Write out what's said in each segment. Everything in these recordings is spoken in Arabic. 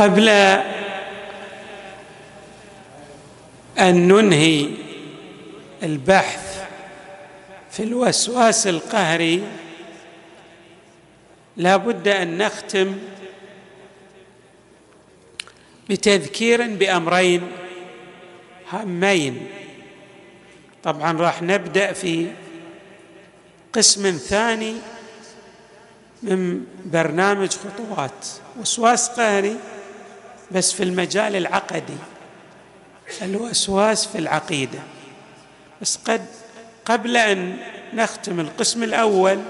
قبل أن ننهي البحث في الوسواس القهري لا بد أن نختم بتذكير بأمرين هامين. طبعا راح نبدأ في قسم ثاني من برنامج خطوات. وسواس قهري بس في المجال العقدي الوسواس في العقيدة. بس قد قبل أن نختم القسم الأول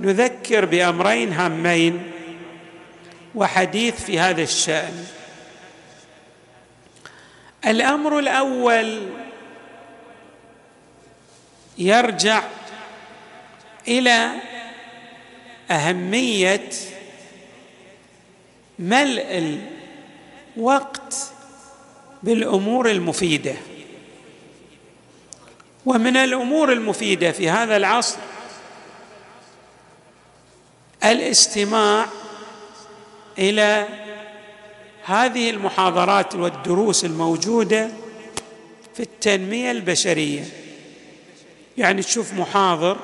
نذكر بأمرين هامين وحديث في هذا الشأن. الأمر الأول يرجع إلى أهمية ملء الوقت بالأمور المفيدة. ومن الأمور المفيدة في هذا العصر الاستماع إلى هذه المحاضرات والدروس الموجودة في التنمية البشرية. يعني تشوف محاضر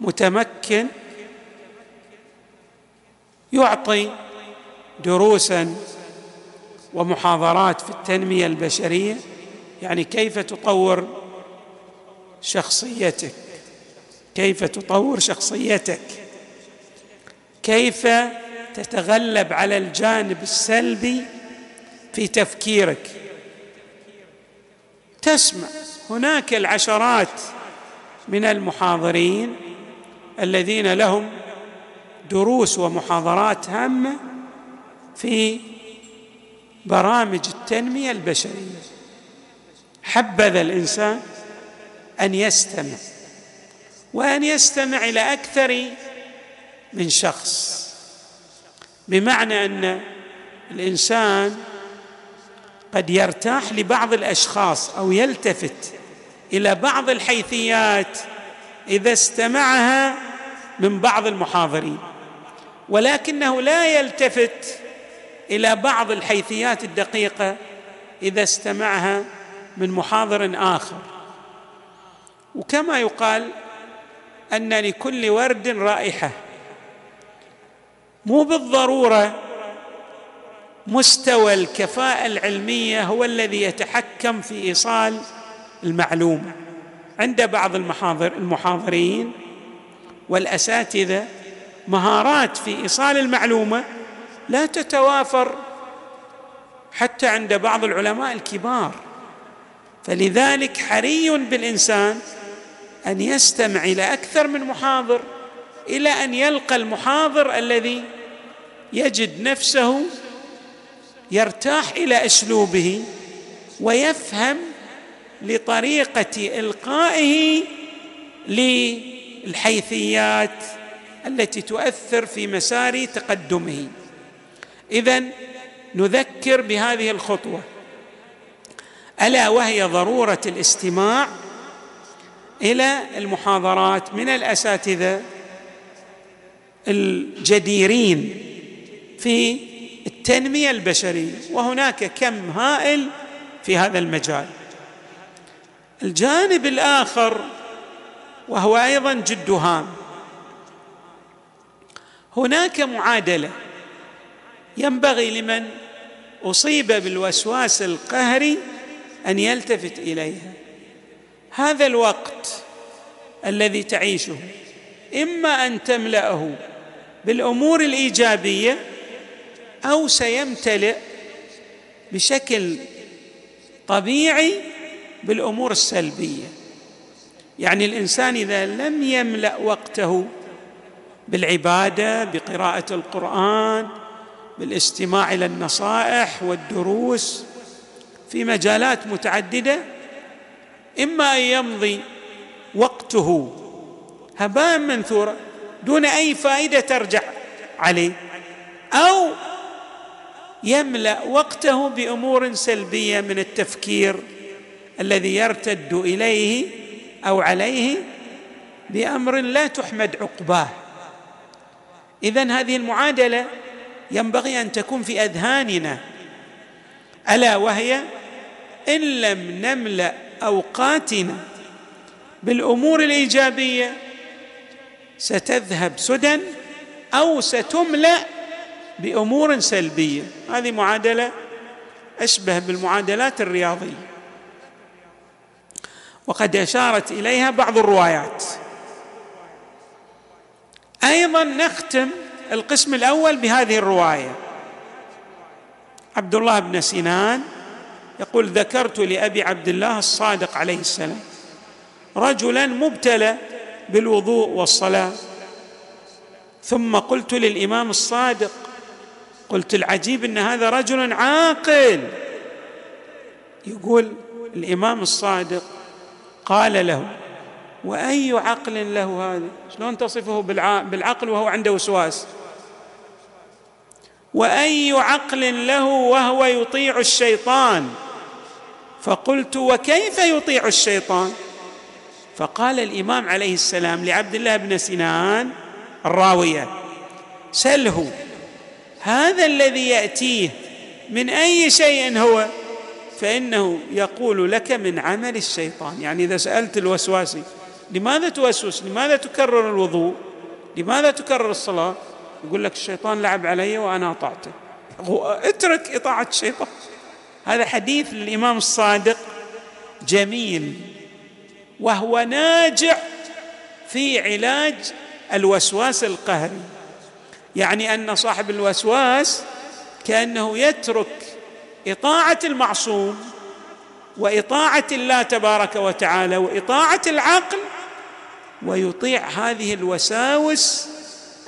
متمكن يعطي دروسا ومحاضرات في التنمية البشرية يعني كيف تطور شخصيتك؟ كيف تطور شخصيتك؟ كيف تتغلب على الجانب السلبي في تفكيرك؟ تسمع. هناك العشرات من المحاضرين الذين لهم دروس ومحاضرات هامة في برامج التنمية البشرية. حبذا الإنسان أن يستمع وأن يستمع إلى أكثر من شخص بمعنى أن الإنسان قد يرتاح لبعض الأشخاص أو يلتفت إلى بعض الحيثيات إذا استمعها من بعض المحاضرين ولكنه لا يلتفت إلى بعض الحيثيات الدقيقة إذا استمعها من محاضر آخر. وكما يقال أن لكل ورد رائحة مو بالضرورة مستوى الكفاءة العلمية هو الذي يتحكم في إيصال المعلومة. عند بعض المحاضر المحاضرين والأساتذة مهارات في إيصال المعلومة لا تتوافر حتى عند بعض العلماء الكبار. فلذلك حري بالإنسان أن يستمع إلى أكثر من محاضر إلى أن يلقى المحاضر الذي يجد نفسه يرتاح إلى أسلوبه ويفهم لطريقة إلقائه للحيثيات التي تؤثر في مسار تقدمه. اذا نذكر بهذه الخطوة. ألا وهي ضرورة الاستماع إلى المحاضرات من الأساتذة الجديرين في التنمية البشرية وهناك كم هائل في هذا المجال. الجانب الآخر وهو أيضا جد هام هناك معادلة. ينبغي لمن أصيب بالوسواس القهري أن يلتفت إليها. هذا الوقت الذي تعيشه إما أن تملأه بالأمور الإيجابية أو سيمتلئ بشكل طبيعي بالأمور السلبية. يعني الإنسان إذا لم يملأ وقته بالعبادة بقراءة القرآن بالاستماع إلى النصائح والدروس في مجالات متعددة إما أن يمضي وقته هباء منثورا دون أي فائدة ترجع عليه أو يملأ وقته بأمور سلبية من التفكير الذي يرتد إليه أو عليه بأمر لا تحمد عقباه. اذا هذه المعادلة ينبغي أن تكون في أذهاننا. ألا وهي إن لم نملأ أوقاتنا بالأمور الإيجابية ستذهب سدى أو ستملأ بأمور سلبية. هذه معادلة أشبه بالمعادلات الرياضية. وقد أشارت إليها بعض الروايات. أيضا نختم القسم الأول بهذه الرواية. عبد الله بن سنان يقول ذكرت لأبي عبد الله الصادق عليه السلام رجلا مبتلى بالوضوء والصلاة. ثم قلت للإمام الصادق قلت العجيب إن هذا رجل عاقل. يقول الإمام الصادق قال له وأي عقل له هذا؟ شلون تصفه بالعقل وهو عنده وسواس؟ وأي عقل له وهو يطيع الشيطان. فقلت وكيف يطيع الشيطان؟ فقال الإمام عليه السلام لعبد الله بن سنان الراوية سله هذا الذي يأتيه من أي شيء هو؟ فإنه يقول لك من عمل الشيطان. يعني إذا سألت الوسواسي لماذا توسوس؟ لماذا تكرر الوضوء؟ لماذا تكرر الصلاة؟ يقول لك الشيطان لعب علي وأنا أطعته. اترك إطاعة الشيطان. هذا حديث للإمام الصادق جميل وهو ناجع في علاج الوسواس القهري. يعني أن صاحب الوسواس كأنه يترك إطاعة المعصوم وإطاعة الله تبارك وتعالى وإطاعة العقل ويطيع هذه الوساوس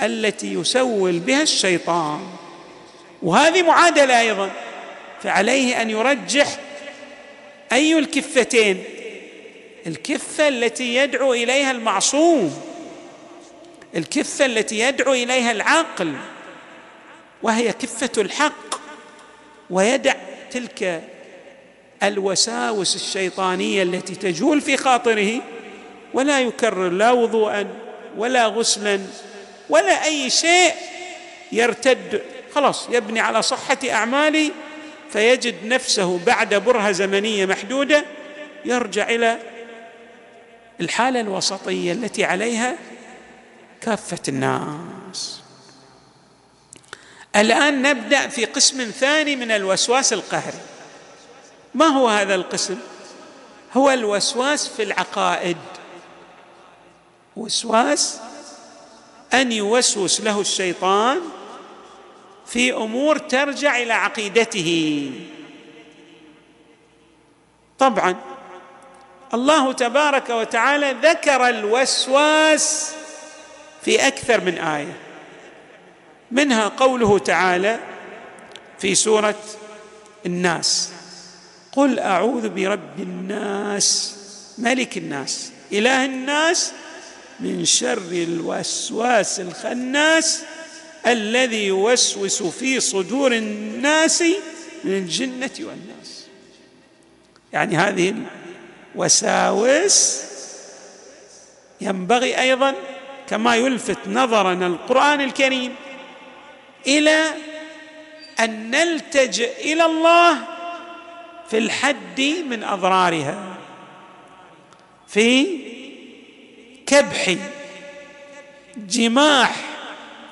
التي يسول بها الشيطان. وهذه معادلة أيضا. فعليه أن يرجح أي الكفتين. الكفة التي يدعو إليها المعصوم. الكفة التي يدعو إليها العقل وهي كفة الحق. ويدع تلك الوساوس الشيطانية التي تجول في خاطره. ولا يكرر لا وضوءا ولا غسلا. ولا أي شيء يرتد. خلاص يبني على صحة اعماله فيجد نفسه بعد برهة زمنية محدودة يرجع إلى الحالة الوسطية التي عليها كافة الناس. الآن نبدأ في قسم ثاني من الوسواس القهري. ما هو هذا القسم؟ هو الوسواس في العقائد. وسواس أن يوسوس له الشيطان في أمور ترجع إلى عقيدته. طبعا الله تبارك وتعالى ذكر الوسواس في أكثر من آية. منها قوله تعالى في سورة الناس قل أعوذ برب الناس ملك الناس إله الناس من شر الوسواس الخناس الذي يوسوس في صدور الناس من الجنة والناس. يعني هذه الوساوس ينبغي أيضا كما يلفت نظرنا القرآن الكريم إلى أن نلتجئ إلى الله في الحد من أضرارها في كبح جماح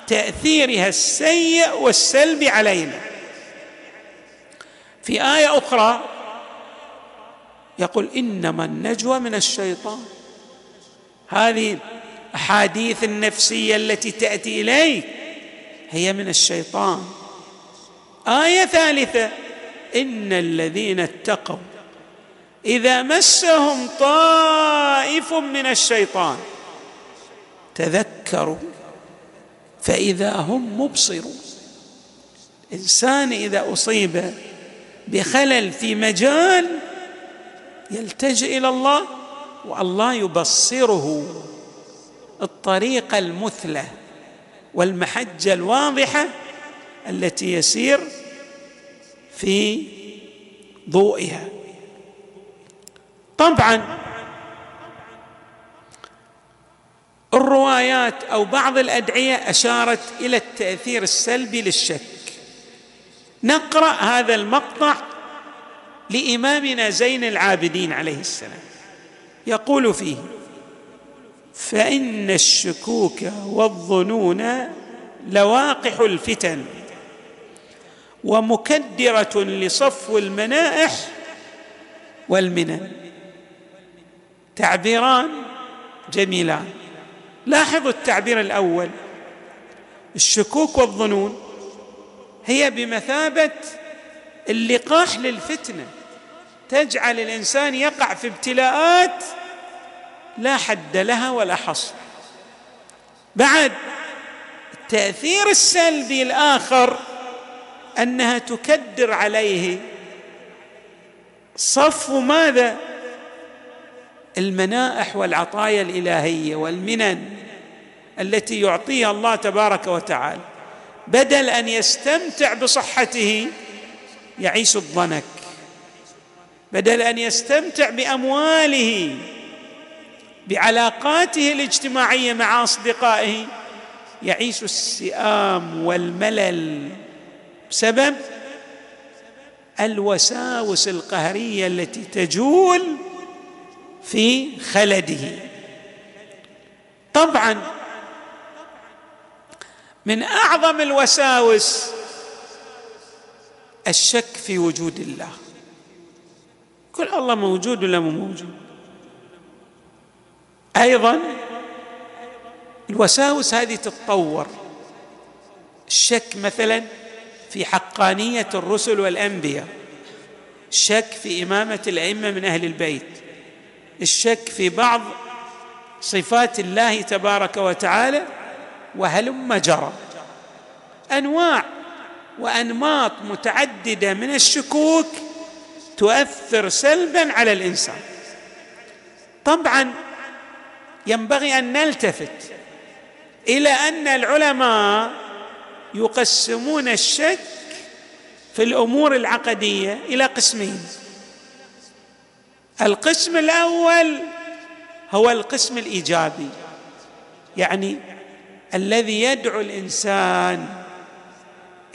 تأثيرها السيء والسلبي علينا. في آية أخرى يقول إنما النجوى من الشيطان. هذه الاحاديث النفسية التي تأتي إليك هي من الشيطان. آية ثالثة إن الذين اتقوا إذا مسهم طائف من الشيطان. تذكروا فإذا هم مبصرون الانسان إذا أصيب بخلل في مجال يلتجئ إلى الله والله يبصره. الطريقة المثلى والمحجة الواضحة التي يسير في ضوئها. طبعا الروايات أو بعض الأدعية أشارت إلى التأثير السلبي للشك. نقرأ هذا المقطع لإمامنا زين العابدين عليه السلام. يقول فيه فإن الشكوك والظنون لواقح الفتن ومكدرة لصفو المنائح والمنن. تعبيران جميلان. لاحظوا التعبير الأول. الشكوك والظنون هي بمثابة اللقاح للفتنة. تجعل الإنسان يقع في ابتلاءات لا حد لها ولا حصر. بعد التأثير السلبي الآخر أنها تكدر عليه. صفو ماذا؟ المنائح والعطايا الإلهية والمنن التي يعطيها الله تبارك وتعالى. بدل أن يستمتع بصحته يعيش الضنك. بدل أن يستمتع بأمواله بعلاقاته الاجتماعية مع أصدقائه يعيش السئام والملل. بسبب الوساوس القهرية التي تجول في خلده. طبعا من أعظم الوساوس الشك في وجود الله. كل الله موجود ولا مو موجود؟ أيضا الوساوس هذه تتطور. الشك مثلا في حقانية الرسل والأنبياء. الشك في إمامة الأئمة من أهل البيت. الشك في بعض صفات الله تبارك وتعالى وهلم جرى أنواع وأنماط متعددة من الشكوك تؤثر سلبا على الإنسان. طبعا ينبغي أن نلتفت إلى أن العلماء يقسمون الشك في الأمور العقدية إلى قسمين. القسم الأول هو القسم الإيجابي. يعني الذي يدعو الإنسان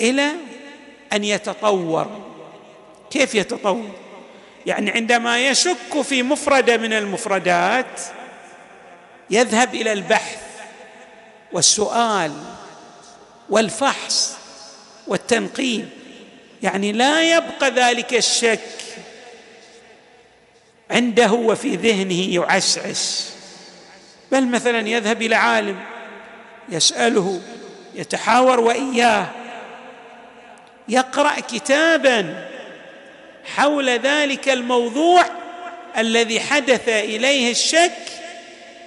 إلى أن يتطور. كيف يتطور؟ يعني عندما يشك في مفردة من المفردات يذهب إلى البحث والسؤال والفحص والتنقيب. يعني لا يبقى ذلك الشك عنده وفي ذهنه يعسعس. بل مثلا يذهب إلى عالم يسأله يتحاور وإياه يقرأ كتابا حول ذلك الموضوع الذي حدث إليه الشك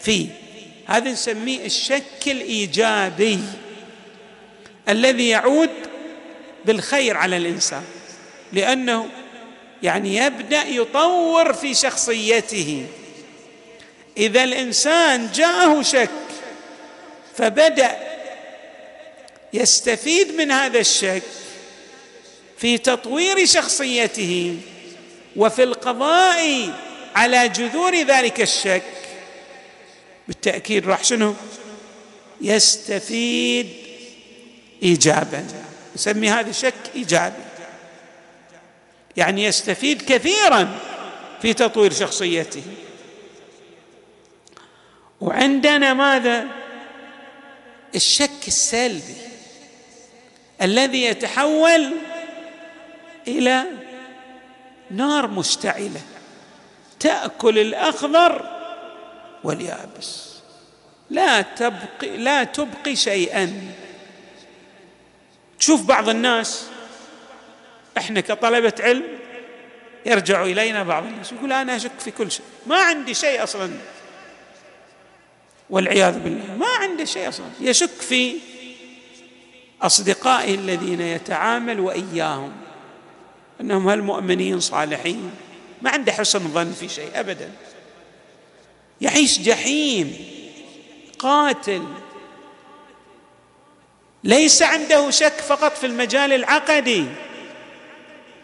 فيه. هذا نسميه الشك الإيجابي الذي يعود بالخير على الإنسان لأنه يعني يبدأ يطور في شخصيته. إذا الإنسان جاءه شك فبدأ يستفيد من هذا الشك في تطوير شخصيته وفي القضاء على جذور ذلك الشك. بالتأكيد راح شنو؟ يستفيد ايجابا. نسمي هذا الشك إيجابي. يعني يستفيد كثيرا في تطوير شخصيته. وعندنا ماذا؟ الشك السلبي الذي يتحول إلى نار مشتعلة تأكل الأخضر واليابس. لا تبقي لا تبقي شيئا. تشوف بعض الناس إحنا كطلبة علم يرجع إلينا بعض الناس يقول أنا أشك في كل شيء. ما عندي شيء أصلا. والعياذ بالله. ما عنده شيء أصلا. يشك في اصدقائه الذين يتعامل وإياهم. أنهم هالمؤمنين صالحين. ما عنده حسن ظن في شيء ابدا. يعيش جحيم. قاتل. ليس عنده شك فقط في المجال العقدي.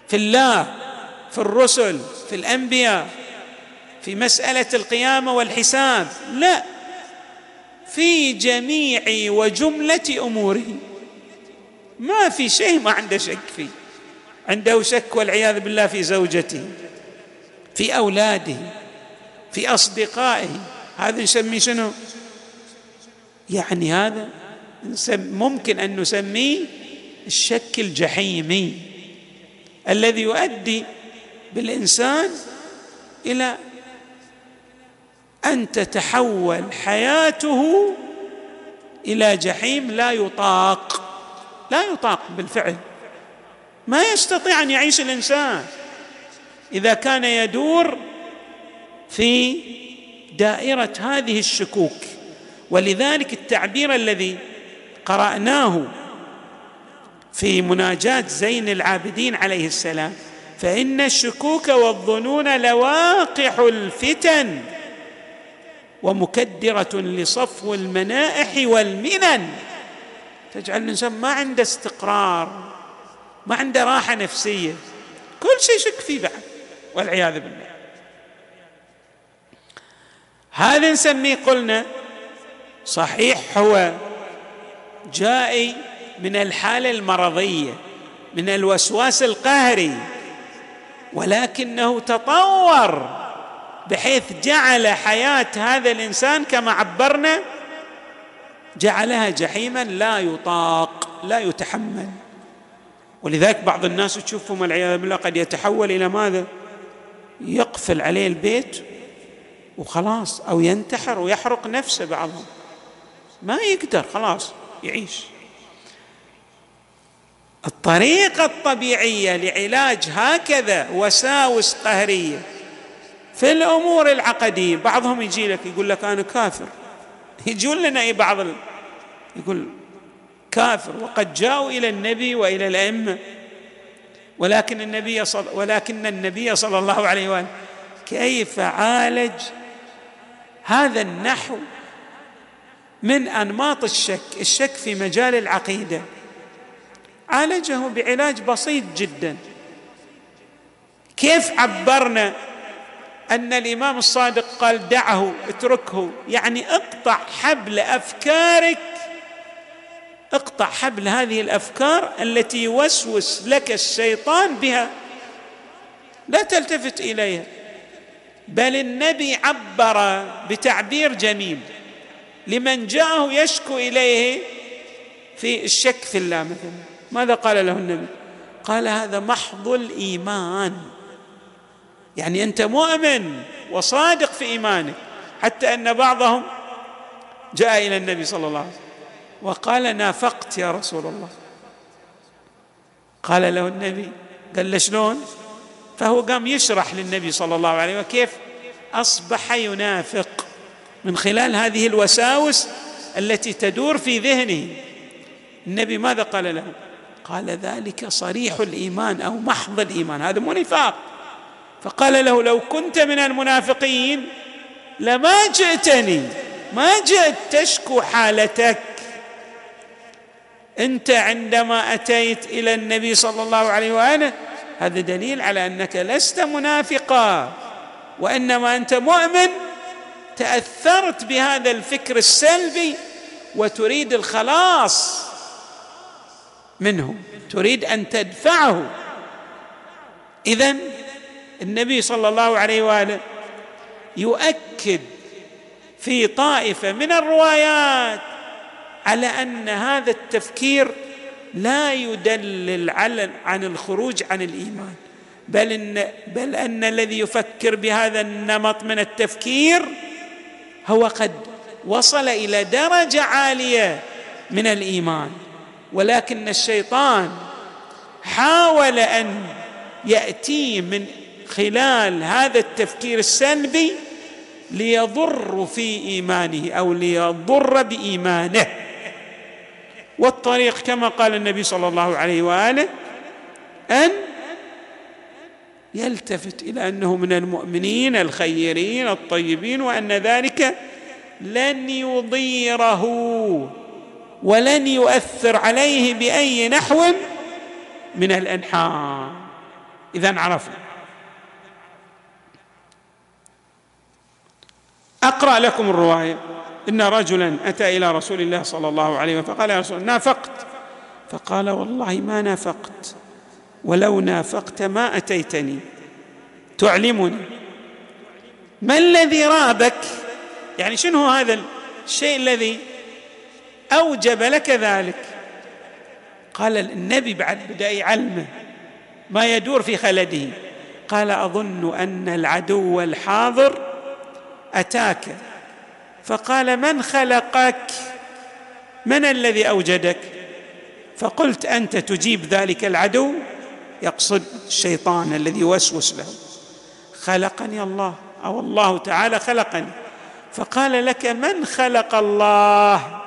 في الله في الرسل في الأنبياء في مسألة القيامة والحساب. لا في جميع وجملة أموره. ما في شيء ما عنده شك فيه. عنده شك والعياذ بالله في زوجته في أولاده في أصدقائه. هذا نسميه شنو؟ يعني هذا ممكن أن نسميه الشك الجحيمي. الذي يؤدي بالإنسان إلى أن تتحول حياته إلى جحيم لا يطاق لا يطاق بالفعل. ما يستطيع أن يعيش الإنسان إذا كان يدور في دائرة هذه الشكوك. ولذلك التعبير الذي قرأناه في مناجاة زين العابدين عليه السلام. فإن الشكوك والظنون لواقح الفتن ومكدرة لصفو المنائح والمنن. تجعل الإنسان ما عنده استقرار ما عنده راحة نفسية. كل شيء شك فيه بعد والعياذ بالله. هذا نسميه قلنا صحيح هو جائي من الحالة المرضية من الوسواس القهري ولكنه تطور بحيث جعل حياة هذا الإنسان كما عبرنا جعلها جحيما لا يطاق لا يتحمل. ولذلك بعض الناس تشوفهم والعياذ بالله قد يتحول إلى ماذا؟ يقفل عليه البيت وخلاص أو ينتحر ويحرق نفسه بعضهم. ما يقدر خلاص يعيش. الطريقة الطبيعية لعلاج هكذا وساوس قهريه في الأمور العقدية بعضهم يجي لك يقول لك أنا كافر. يجون لنا اي بعض يقول كافر وقد جاءوا إلى النبي وإلى الأئمة. ولكن النبي صل ولكن النبي صلى الله عليه وآله كيف عالج هذا النحو من أنماط الشك؟ الشك في مجال العقيدة. عالجه بعلاج بسيط جدا. كيف عبرنا أن الإمام الصادق قال دعه اتركه؟ يعني اقطع حبل أفكارك اقطع حبل هذه الأفكار التي يوسوس لك الشيطان بها. لا تلتفت إليها. بل النبي عبر بتعبير جميل. لمن جاءه يشكو إليه في الشك في الله مثلا. ماذا قال له النبي؟ قال هذا محض الإيمان. يعني أنت مؤمن وصادق في إيمانك حتى أن بعضهم جاء إلى النبي صلى الله عليه وسلم وقال نافقت يا رسول الله. قال له النبي قال له شلون؟ فهو قام يشرح للنبي صلى الله عليه وسلم كيف أصبح ينافق من خلال هذه الوساوس التي تدور في ذهنه. النبي ماذا قال له؟ قال ذلك صريح الإيمان أو محض الإيمان. هذا مو نفاق. فقال له لو كنت من المنافقين لما جئتني ما جئت تشكو حالتك. أنت عندما أتيت إلى النبي صلى الله عليه وآله هذا دليل على أنك لست منافقا وإنما أنت مؤمن. تأثرت بهذا الفكر السلبي وتريد الخلاص. منه. تريد أن تدفعه. اذا النبي صلى الله عليه وآله يؤكد في طائفة من الروايات على أن هذا التفكير لا يدلل عن الخروج عن الإيمان. بل إن بل أن الذي يفكر بهذا النمط من التفكير هو قد وصل إلى درجة عالية من الإيمان. ولكن الشيطان حاول أن يأتي من خلال هذا التفكير السلبي ليضر في إيمانه أو ليضر بإيمانه. والطريق كما قال النبي صلى الله عليه وآله أن يلتفت إلى أنه من المؤمنين الخيرين الطيبين وأن ذلك لن يضيره. ولن يؤثر عليه بأي نحو من الأنحاء. اذا عرفنا. أقرأ لكم الرواية. إن رجلا أتى إلى رسول الله صلى الله عليه وسلم فقال يا رسول الله نافقت. فقال والله ما نافقت. ولو نافقت ما أتيتني. تعلمني. ما الذي رابك؟ يعني شنو هذا الشيء الذي أوجب لك ذلك. قال النبي بعد بدا يعلمه ما يدور في خلده. قال أظن أن العدو الحاضر أتاك. فقال من خلقك؟ من الذي أوجدك؟ فقلت أنت تجيب ذلك العدو؟ يقصد الشيطان الذي يوسوس له. خلقني الله أو الله تعالى خلقني. فقال لك من خلق الله؟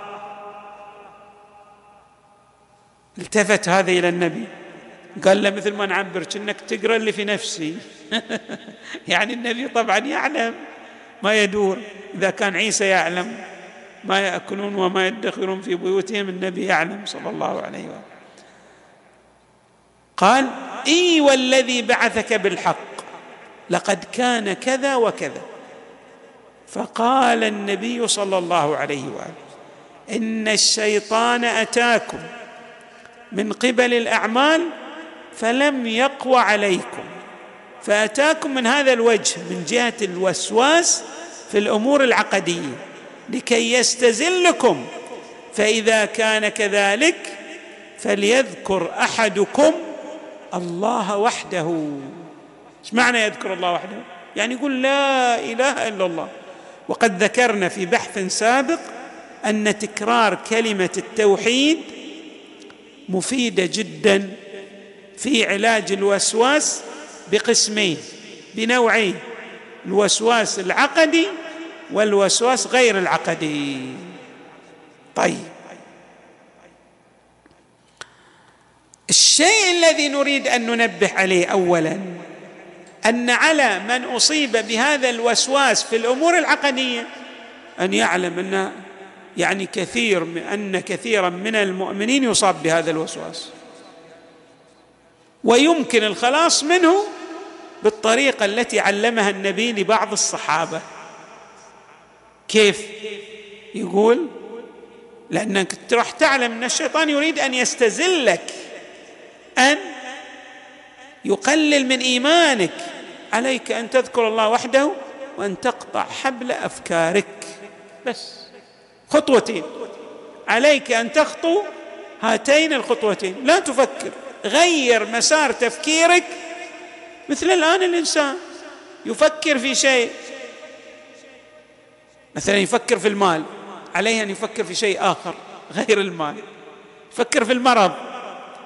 التفت هذا إلى النبي. قال له مثل ما نعبر كأنك تقرأ اللي في نفسي. يعني النبي طبعا يعلم ما يدور. إذا كان عيسى يعلم ما يأكلون وما يدخرون في بيوتهم النبي يعلم صلى الله عليه وسلم. قال إي والذي بعثك بالحق لقد كان كذا وكذا. فقال النبي صلى الله عليه واله إن الشيطان أتاكم. من قبل الأعمال فلم يقوى عليكم. فأتاكم من هذا الوجه من جهة الوسواس في الأمور العقدية. لكي يستزلكم فإذا كان كذلك فليذكر أحدكم الله وحده. إيش معنى يذكر الله وحده؟ يعني يقول لا إله إلا الله. وقد ذكرنا في بحث سابق أن تكرار كلمة التوحيد مفيدة جدا في علاج الوسواس بقسمين بنوعين الوسواس العقدي والوسواس غير العقدي. طيب. الشيء الذي نريد أن ننبه عليه اولا أن على من أصيب بهذا الوسواس في الأمور العقدية أن يعلم أن يعني كثير أن كثيرا من المؤمنين يصاب بهذا الوسواس. ويمكن الخلاص منه بالطريقة التي علمها النبي لبعض الصحابة. كيف؟ يقول لأنك راح تعلم أن الشيطان يريد أن يستزلك أن يقلل من إيمانك. عليك أن تذكر الله وحده وأن تقطع حبل أفكارك. بس. خطوتين. عليك أن تخطو هاتين الخطوتين. لا تفكر. غير مسار تفكيرك مثل الآن الإنسان. يفكر في شيء. مثلا يفكر في المال. عليه أن يفكر في شيء آخر غير المال. يفكر في المرض.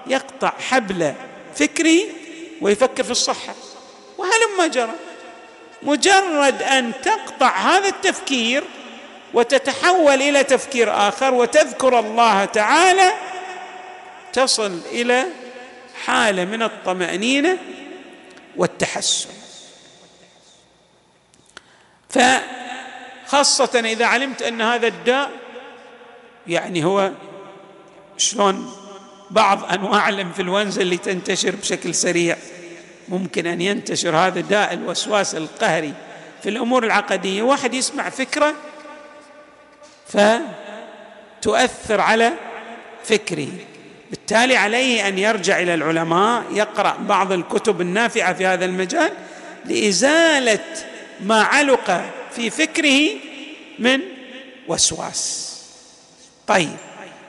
يقطع حبل فكري ويفكر في الصحة. وهلما جرى مجرد أن تقطع هذا التفكير وتتحول إلى تفكير آخر وتذكر الله تعالى تصل إلى حالة من الطمأنينة والتحسن. فخاصة إذا علمت أن هذا الداء يعني هو شلون بعض أنواع الإنفلونزا اللي تنتشر بشكل سريع ممكن أن ينتشر هذا داء الوسواس القهري في الأمور العقدية. واحد يسمع فكرة فتؤثر على فكره بالتالي عليه أن يرجع إلى العلماء يقرأ بعض الكتب النافعة في هذا المجال لإزالة ما علق في فكره من وسواس. طيب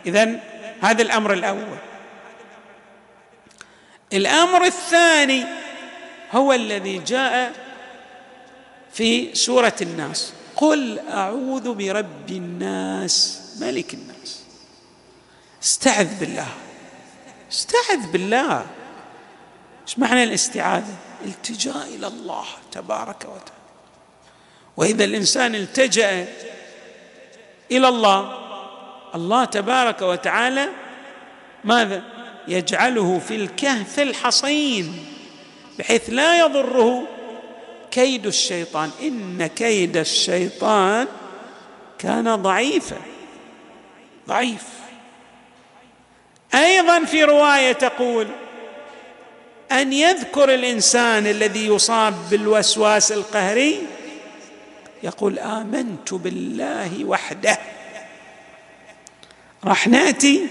اذا هذا الأمر الأول. الأمر الثاني هو الذي جاء في سورة الناس. قل أعوذ برب الناس ملك الناس. استعذ بالله. استعذ بالله. إيش معنى الاستعاذة؟ التجاء إلى الله تبارك وتعالى. وإذا الإنسان التجأ إلى الله الله تبارك وتعالى ماذا؟ يجعله في الكهف الحصين بحيث لا يضره كيد الشيطان. إن كيد الشيطان كان ضعيفا. ضعيف. أيضا في رواية تقول أن يذكر الإنسان الذي يصاب بالوسواس القهري يقول آمنت بالله وحده. راح نأتي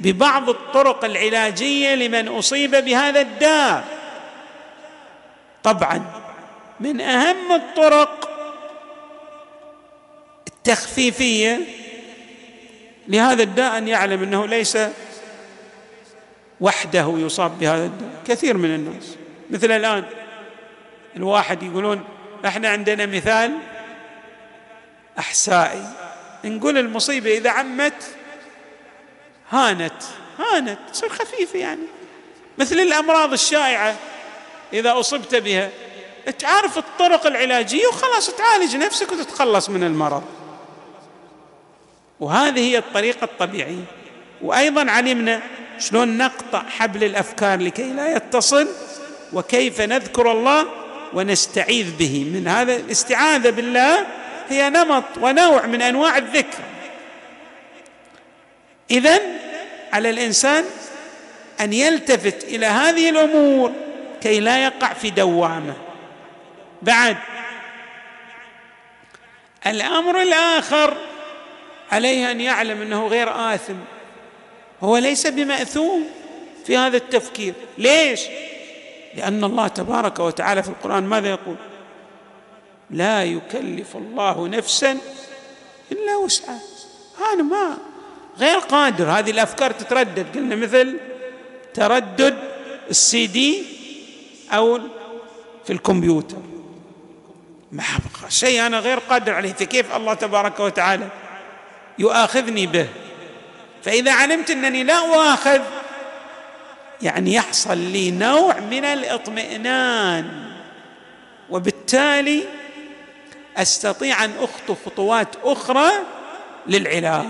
ببعض الطرق العلاجية لمن أصيب بهذا الداء. طبعا من أهم الطرق التخفيفية لهذا الداء أن يعلم أنه ليس وحده يصاب بهذا الداء. كثير من الناس. مثل الآن الواحد يقولون إحنا عندنا مثال أحسائي. نقول المصيبة إذا عمت هانت. هانت. تصير خفيفة يعني. مثل الأمراض الشائعة إذا أصبت بها. تعرف الطرق العلاجية وخلاص تعالج نفسك وتتخلص من المرض. وهذه هي الطريقة الطبيعية. وأيضا علمنا شلون نقطع حبل الأفكار لكي لا يتصل وكيف نذكر الله ونستعيذ به. من هذا الاستعاذة بالله هي نمط ونوع من أنواع الذكر. اذا على الإنسان أن يلتفت إلى هذه الأمور كي لا يقع في دوامة. بعد. الأمر الآخر عليه أن يعلم أنه غير آثم. هو ليس بمأثوم في هذا التفكير. ليش؟ لأن الله تبارك وتعالى في القرآن ماذا يقول؟ لا يكلف الله نفسا إلا وسعها. أنا ما غير قادر. هذه الأفكار تتردد. قلنا مثل تردد السي دي أو في الكمبيوتر. ما شيء أنا غير قادر عليه. فكيف الله تبارك وتعالى يؤاخذني به؟ فإذا علمت أنني لا أؤاخذ يعني يحصل لي نوع من الإطمئنان وبالتالي أستطيع أن أخطو خطوات أخرى للعلاج.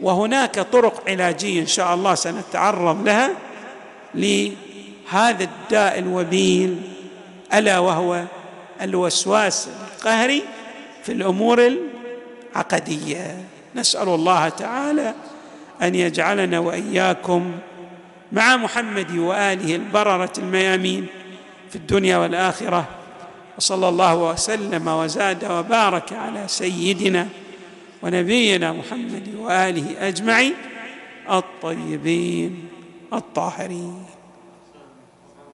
وهناك طرق علاجية إن شاء الله سنتعرض لها لهذا الداء الوبيل ألا وهو الوسواس القهري في الأمور العقدية. نسأل الله تعالى أن يجعلنا وإياكم مع محمد وآله البررة الميامين في الدنيا والآخرة. وصلى الله وسلم وزاد وبارك على سيدنا ونبينا محمد وآله أجمعين الطيبين الطاهرين.